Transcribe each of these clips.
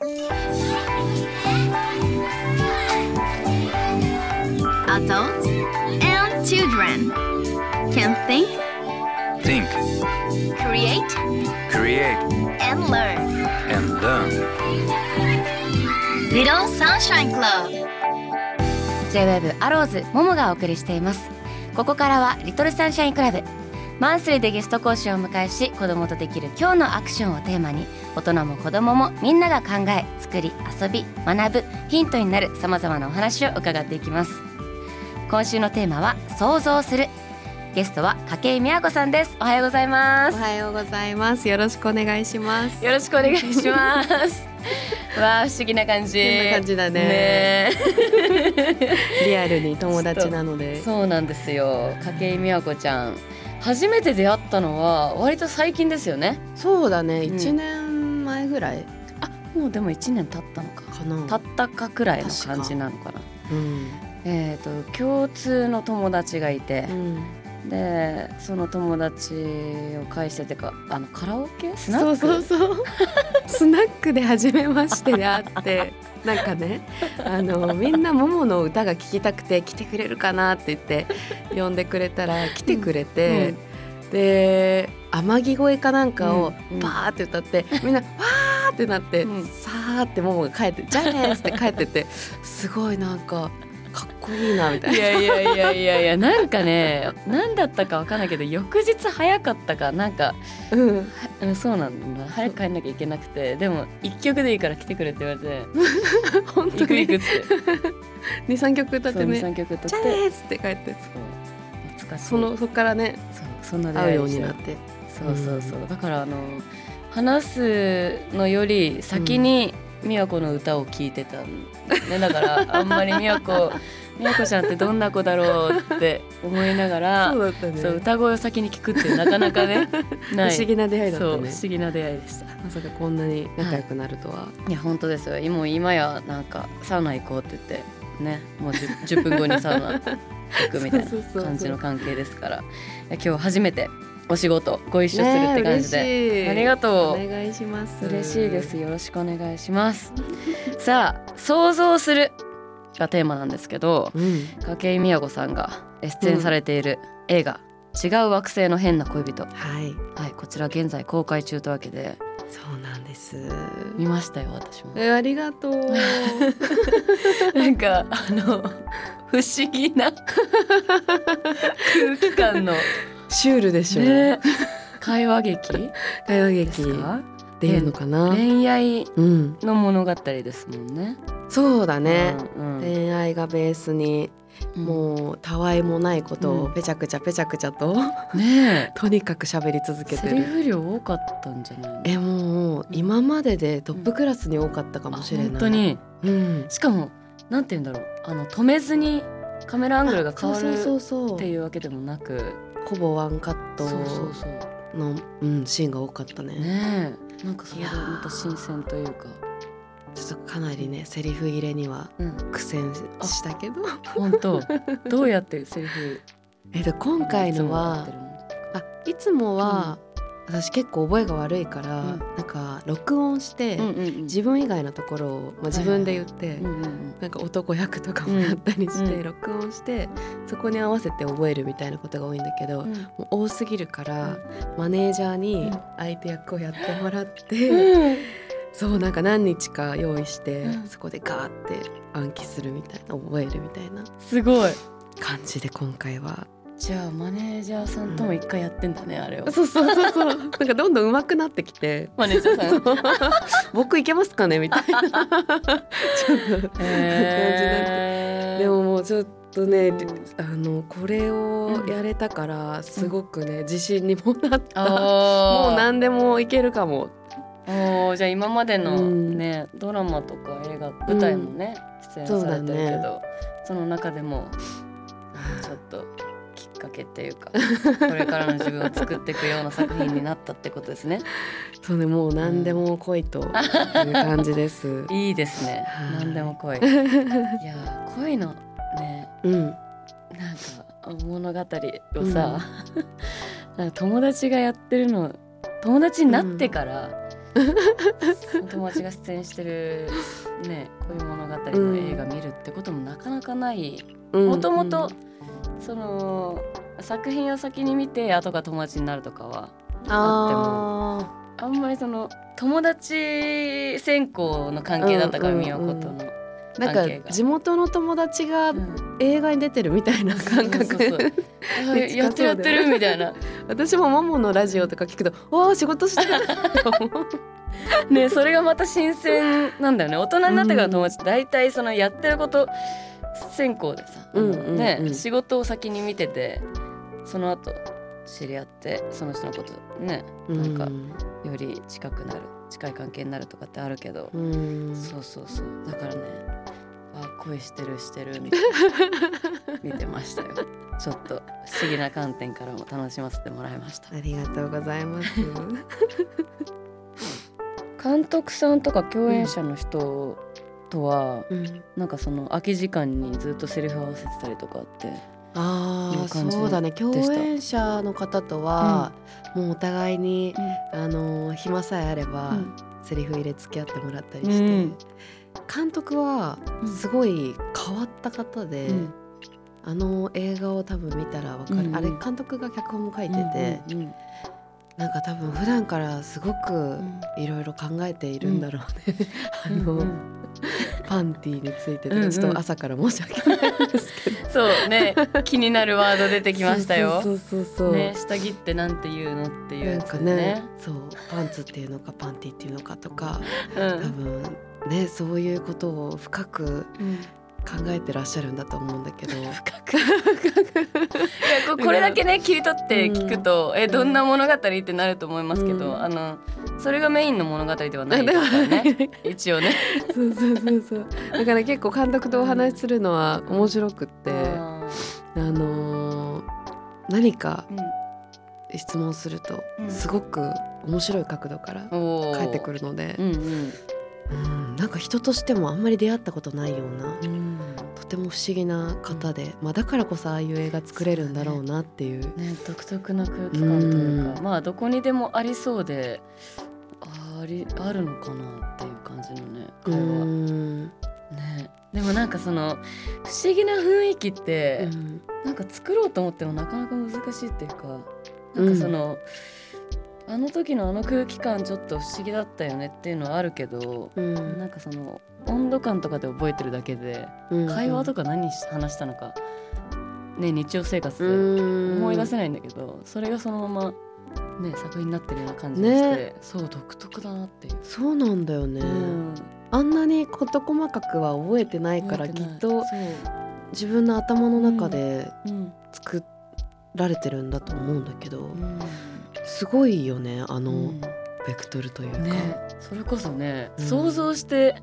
Adults and children can think, Think, create, create, and learn. and learn. Little Sunshine Club J-WAVE アローズモモがお送りしていますここからはリトルサンシャインクラブマンスリーでゲスト講師をお迎えし子供とできる今日のアクションをテーマに大人も子供もみんなが考え作り遊び学ぶヒントになるさまざまなお話を伺っていきます。今週のテーマは想像する。ゲストは筧美和子さんです。おはようございまおすはようございます。よろしくお願いします。よろしくお願いします。わあ不思議な感じ。こんな感じだね。ね。リアルに友達なので。そうなんですよ。筧美和子ちゃん初めて出会ったのは割と最近ですよねそうだね。うん一年前ぐらいあもうでも1年経ったのかかな。経ったかくらいの感じなのかなうん。えっ、と共通の友達がいてう、ん。でその友達を介しててかあのカラオケ？スナッそクうそうそう。スナックで初めましてで会って。なんかね、あのみんなももの歌が聴きたくて来てくれるかなって言って呼んでくれたら来てくれて、で天城越えかなんかをうんうんバーって歌って、みんなわーってなって、うんさーってももが帰って「じゃあね」って帰ってってすごいなんかこいいなみたいな。いやいやいやいやいやなんかね何だったかわかんないけど翌日早かったかなんかうん、うん、そうなんだ。早く帰んなきゃいけなくてでも一曲でいいから来てくれって言われて。本当行く行くっにつ二三曲歌ってね。23曲歌って。じゃあねっつって帰って。懐かしい。そのそこからね。そうそんな出会うようになって。そうそうそう、だからあの話すのより先に美和子の歌を聴いてたんね。だからあんまり美和子美和子ちゃんってどんな子だろうって思いながら そうだったね。そう歌声を先に聞くってなかなかね 不思議な出会いだったそう不ね思議な出会いでした。まさかこんなに仲良くなるとは、いや本当ですよ。もう今やなんかサウナ行こうって言ってねもう 10, 10 分後にサウナ行くみたいな感じの関係ですから。今日初めてお仕事ご一緒するって感じで、ありがとう。お願いします。嬉しいです。よろしくお願いします。さあ想像するがテーマなんですけどうん。筧美和子さんが出演されている映画、違う惑星の変な恋人。はい。はいこちら現在公開中というわけで。そうなんです。見ましたよ私も。えありがとう。なんかあの不思議な 空気感のシュールでしょ、ね。会話劇会話で劇っていうのかな、恋愛うんの物語ですもんね。そうだね、うんうん。恋愛がベースにうん。もうたわいもないことをうん。ペチャクチャペチャクチャと、ね とにかく喋り続えけてる。セリフ量多かったんじゃないの？えもう今まででトップクラスに多かったかもしれない、あ本当に。うん。しかもなんて言うんだろう。あの止めずにカメラアングルが変わるそうそうそうそう。っていうわけでもなく。ほぼワンカットそうそうそう。のうん、シーンが多かったね。ねえなんかそれでいやー。また新鮮というか。ちょっとかなりねセリフ入れにはうん。苦戦したけど。本当？どうやってセリフえっと今回のはあいつもは、私結構覚えが悪いから、うん。なんか録音して、自分以外のところを、まあ、自分で言って、なんか男役とかもやったりして、うん録音してそこに合わせて覚えるみたいなことが多いんだけど、うん。もう多すぎるから、マネージャーに相手役をやってもらって、うん。そうなんか何日か用意して、うん。そこでガーって暗記するみたいな覚えるみたいなすごい。感じで今回はじゃあマネージャーさんとも一回やってんだね、あれをそうそうそうそう。なんかどんどん上手くなってきて。マネージャーさん。そう。僕いけますかね？みたいな。ちょっと感じになってへー。でももうちょっとね、うん。あのこれをやれたからすごくね、自信にもなった。もう何でもいけるかも。おーじゃあ今までのうん。ね、ドラマとか映画舞台もね、出演されてるけどそ,、の中でもちょっとかけっていうか。これからの自分を作っていくような作品になったってことですね。そうねもう何でも来いという感じです。いいですね。はい。何でも来い。いやー恋のねうん、なんか物語をさ、なんか友達がやってるの友達になってから、お友達が出演してるねこういう物語の映画見るってこともなかなかない。もともとその作品を先に見て後が友達になるとかはああんまりその友達先行の関係だったからようことのーなんか地元の友達がうん。映画に出てるみたいな感覚そうそうそう。あやってるやってるみたいな。私もマモのラジオとか聞くと「わあ仕事してる!」と思う。ねそれがまた新鮮なんだよね。大人になってからの友達大体そのやってること先行でさ、うんうんうん。ね仕事を先に見ててその後知り合ってその人のことねなんかより近くなる近い関係になるとかってあるけど、うん。そうそうそう。だからねあ恋してるしてるみたいな。見てましたよ。ちょっと不思議な観点からも楽しませてもらいました。ありがとうございます。監督さんとか共演者の人とは、うん。なんかその空き時間にずっとセリフ合わせてたりとかってあそうだね。共演者の方とは、もうお互いに、うあの暇さえあれば、ん。セリフ入れ付き合ってもらったりして、うん。監督はうん。すごい変わった方で、うん。あの映画を多分見たらわかる、うん。うんあれ監督が脚本も書いてて、うん。うん。なんか多分普段からすごくん。いろいろ考えているんだろうね、うん。あの、うんパンティーについてとうんうん。かちょっと朝から申し訳ないんですけど、そうね。気になるワード出てきましたよ。そうそうそうね下着ってなんて言うのっていうなんかねそうパンツっていうのかパンティーっていうのかとかう多ん分ねそういうことを深くうん考えてらっしゃるんだと思うんだけど。深く。いやここれだけね切り取って聞くと、えどんな物語ってなると思いますけど、うん。あのそれがメインの物語ではないですからね。一応ね。そうそうそうそう。だから結構監督とお話しするのは面白くって、ああのー何かー質問するとうん。すごく面白い角度から返ってくるので。う、んうんうんなんか人としてもあんまり出会ったことないようなうん。とても不思議な方で、まあ、だからこそああいう映画作れるんだろうなっていう。ね、独特な空気感というか、うん。まあどこにでもありそうでありあるのかなっていう感じのねう会話、ん。ね。でもなんかその不思議な雰囲気って、うん。なんか作ろうと思ってもなかなか難しいっていうかなんかその、あの時のあの空気感ちょっと不思議だったよねっていうのはあるけど、うん。なんかその温度感とかで覚えてるだけで、うん。会話とか何し話したのか、ね、日常生活でうん。思い出せないんだけど、それがそのまま、ね、作品になってるような感じがして、ね。そう独特だなっていう。そうなんだよね、うん。あんなに事細かくは覚えてないからきってと自分の頭の中でうん。作られてるんだと思うんだけど、うんすごいよねあのうん。ベクトルというか、ね、それこそね、うん。想像して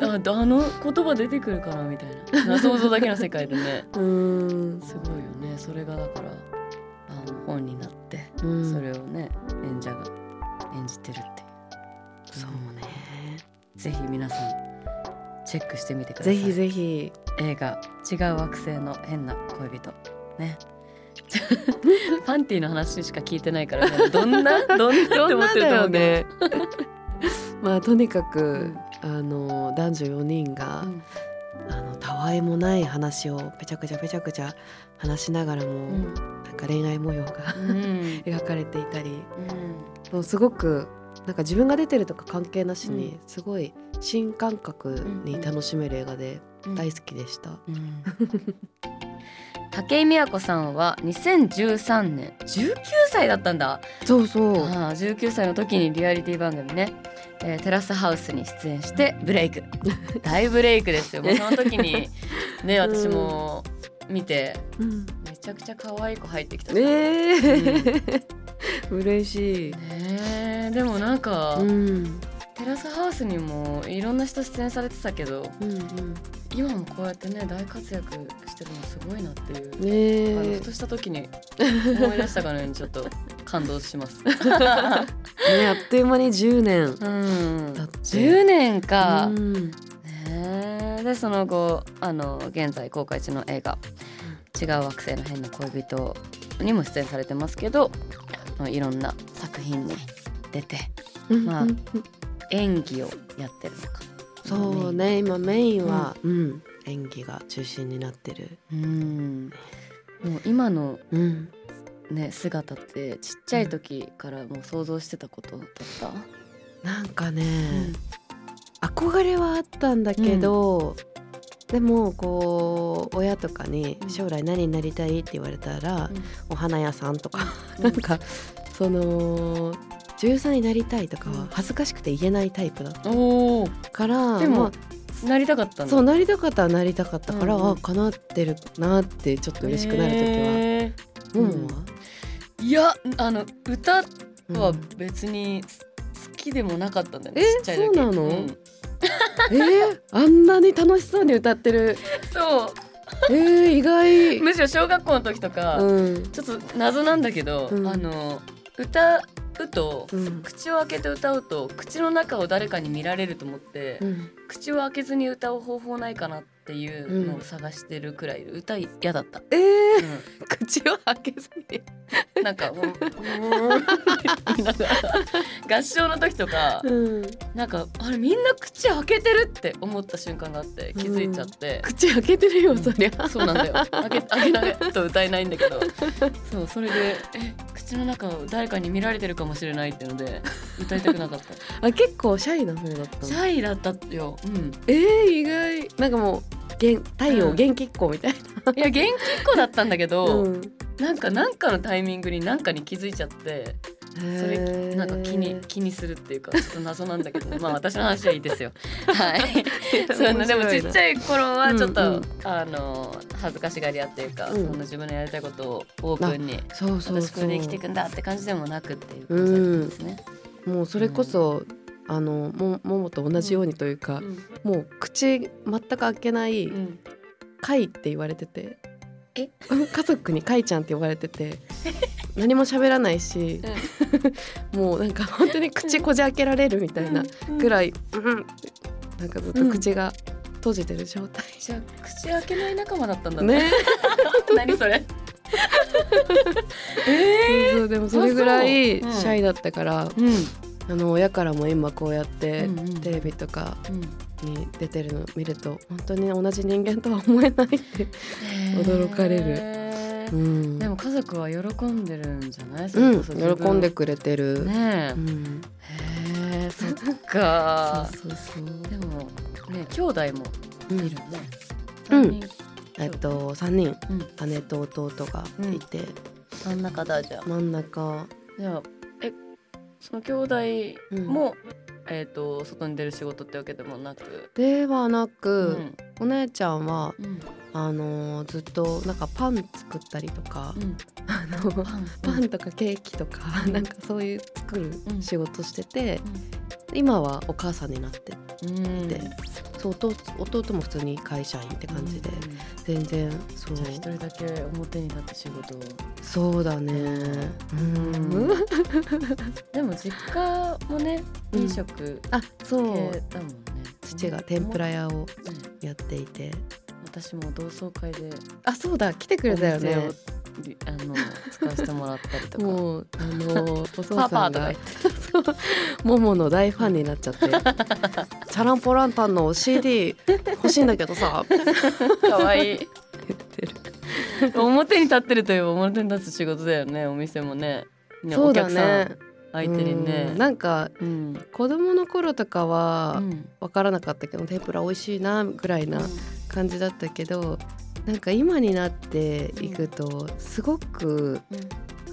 あ あの言葉出てくるかなみたいな。想像だけの世界でね。うん。すごいよね。それがだからあの本になって、うん。それをね演者が演じてるっていう。そうね。ぜひ皆さんチェックしてみてください。ぜひぜひ。映画「違う惑星の変な恋人」ね パンティの話しか聞いてないから、ね、どんな？どんなって思ってると思うけね。まあとにかく、ん。あの男女4人ど、がう、ん。あのたわいもない話をぺちゃくちゃぺちゃくちゃ話しながらも、うん。なんか恋愛模様がうん。描かれていたり。うん。もうすごくなんか自分が出てるとか関係なしに、うん。すごい新感覚に楽しめる映画で大好きでした。うん武井美和子さんは2013年19歳だったんだ。そうそう。ああ19歳の時にリアリティ番組ね、えーテラスハウスに出演してブレイク。大ブレイクですよ。もうその時にね 私も見てうん、めちゃくちゃ可愛い子入ってきたえ。ー、嬉しい。ねえ。でもなんか、うん。テラスハウスにもいろんな人出演されてたけどうんうん、今もこうやってね大活躍してるのすごいなっていう、あのねふとした時に思い出したかのように ちょっと感動します。えねあっという間に10年。うん。だって。10年か、うん。ねえ。でその後あの現在公開中の映画「違う惑星の変な恋人」にも出演されてますけどいろんな作品に出てまあうん演技をやってるのかそうね今メインは、うん。演技が中心になってる。うん。もう今のうん。ね姿ってちっちゃい時からもう想像してたことだった、なんかね、憧れはあったんだけど、でもこう親とかにうん。将来何になりたいって言われたら、お花屋さんとか、うん。なんかその女優さんになりたいとかうん。は恥ずかしくて言えないタイプだった。からでもまなりたかったそうなりたかったらなりたかったから、うんうん。あ叶ってるなってちょっと嬉しくなる時は。ももは、いやあの歌うんは別に好きでもなかったんだよね、えちっちゃい時。そうなの？ん。えー、あんなに楽しそうに歌ってる。そえー、意外。うむしろ小学校の時とか、うん。ちょっと謎なんだけど、うん。あの歌うと、うん。口を開けて歌うと口の中を誰かに見られると思って、うん。口を開けずに歌う方法ないかなっていうのを探してるくらい歌嫌だった、えー、う口を開けずにん、なんか 合唱の時とかうん。なんかあれみんな口開けてるって思った瞬間があって気づいちゃって、口開けてるよそりゃ。そうなんだよ。開け開けないと歌えないんだけど。そうそれでえ口の中を誰かに見られてるかもしれないっていうので歌いたくなかった。あ結構シャイな方だったシのャイだったよ、うん、えー、意外。なんかもう元太陽うん。元気っ子みたいいや元気っ子だったんだけな、ど、うん、なんかなんかのタイミングになんかに気づいちゃってそれなんか気に気にするっていうかちょっと謎なんだけど まあ私の話はいいですよ。はい。そうあのでもちっちいゃい頃はちょっと、うんうん。あの恥ずかしがり屋っていうか、うん。その自分のやりたいことをオープンにそうそう私こそうれで生きていくんだって感じでもなくっていう感じですね。もうそれこそ、あのもももと同じようにというか、もう口全く開けないうん。うんカイって言われてて。え？家族にカイちゃんって呼ばれてて 何も喋らないし、もうなんか本当に口こじ開けられるみたいなくらい、うんってなんかずっと口が閉じてる状態、じゃあ口開けない仲間だったんだね。何それ？そうそうでもそれぐらいシャイだったから、うんあの親からも今こうやってテレビとかうん。に出てるの見ると本当に同じ人間とは思えないって、驚かれる。うん。でも家族は喜んでるんじゃない？そうん、喜んでくれてる、ねうん、え。へえ、そっか。そうそうそう。でもね兄弟もうん。いるね。うん。三人。えっと3人。うん。姉と弟がいて、真ん中だじゃあ。真ん中、じゃその兄弟うん。も、えっ、と外に出る仕事ってわけでもなく。ではなく、うん。お姉ちゃんはうん。あのーずっとなんかパン作ったりとか、うん。あのパン。とかケーキとか、うん。なんかそういう作るうん。仕事してて、今はお母さんになってうん。でそう弟弟も普通に会社員って感じで、うん。全然そう。じゃあ一人だけ表に立って仕事を。そうだね。うん、でも実家もねうん。飲食あそう。系だもんね。父が天ぷら屋をうん。やっていて。私も同窓会で。あそうだ。来てくれたよねあの使わせてもらったりとか。もうあのお父パさんがパとか言ってモモの大ファンになっちゃって「チャランポランタンの CD 欲しいんだけどさ」可愛い言ってる。表に立ってるといえば表に立つ仕事だよね。お店もね。ねそうだお客さねん相手にね。うんなんかうん。子供の頃とかはうん。分からなかったけど天ぷら美味しいなぐらいな感じだったけどなんか今になっていくとすごく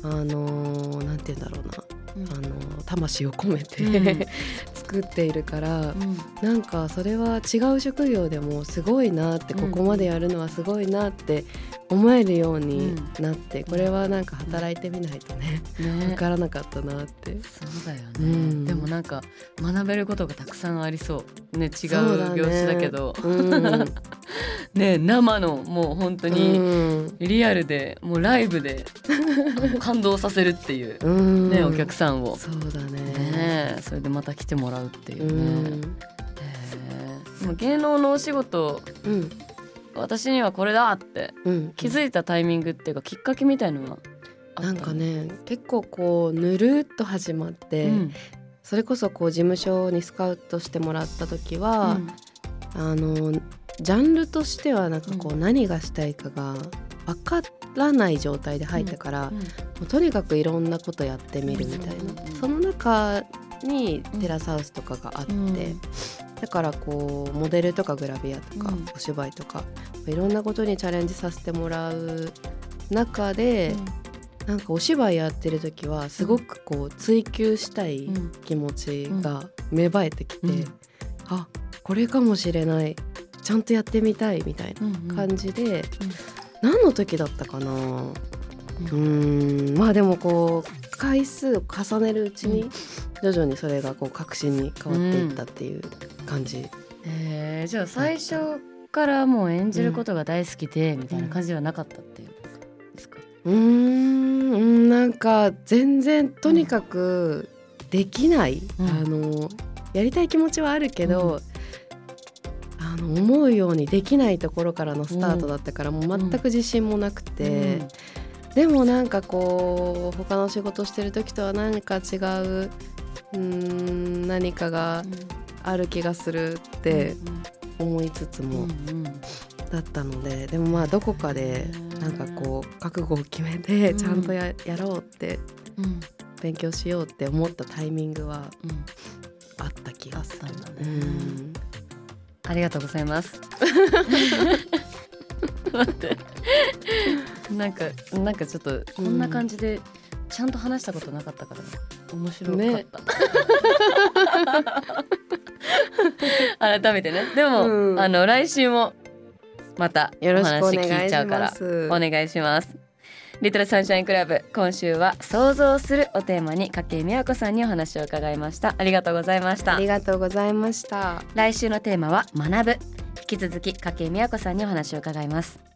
あのーなんて言うんだろうな。うん。あのー魂を込めて、うん。作っているからうん。なんかそれは違う職業でもすごいなってうん。ここまでやるのはすごいなって思えるようになってこれはなんか働いてみないとねね。分からなかったなって。そうだよね、うん。でもなんか学べることがたくさんありそう。ね違う業種だけど。うん ね生のもう本当うにん。リアルでもうライブで 感動させるっていううん。ねお客さんを。そうだね。ねそれでまた来てもらうっていううねも芸能のお仕事うん。私にはこれだってうん。気づいたタイミングっていうかきっかけみたいのはあった？なんかね結構こうぬるっと始まって、うん。それこそこう事務所にスカウトしてもらった時は、あのジャンルとしてはなんかこううん。何がしたいかが分からない状態で入ったから、もうとにかくいろんなことやってみるみたいな、その中にテラスハウスとかがあって、うん。だからこうモデルとかグラビアとか、うん。お芝居とかいろんなことにチャレンジさせてもらう中で、なんかお芝居やってる時はすごくこう追求したいうん気持ちが芽生えてきて、うん。あこれかもしれないちゃんとやってみたいみたいうんな感じで、何の時だったかな。うーん。まあでもこう回数を重ねるうちにうん徐々にそれがこう確信に変わっていったっていう感じ、えー、じゃあ最初からもう演じることが大好きで、みたいな感じではなかったっていうですか、うーん。うん。なんか全然とにかくできない、うん。あのやりたい気持ちはあるけど、あの思うようにできないところからのスタートだったから、もう全く自信もなくて、でもなんかこう他の仕事してる時とは何か違ううーん何かがある気がするって思いつつも、だったのででもまあどこかでなんかこう覚悟を決めてうん。ちゃんとややろうって勉強しようって思ったタイミングはうん。あった気がする。あったんだね。うんありがとうございます。待って。なんかなんかちょっとこんな感じでちゃんと話したことなかったから面白かった。改めてね。でも、うんあの来週もまたおよろしくお話聞いちゃうからお願いします。リトルサンシャインクラブ今週は想像するをテーマに筧美和子さんにお話を伺いました。ありがとうございました。ありがとうございました。来週のテーマは学ぶ。引き続き筧美和子さんにお話を伺います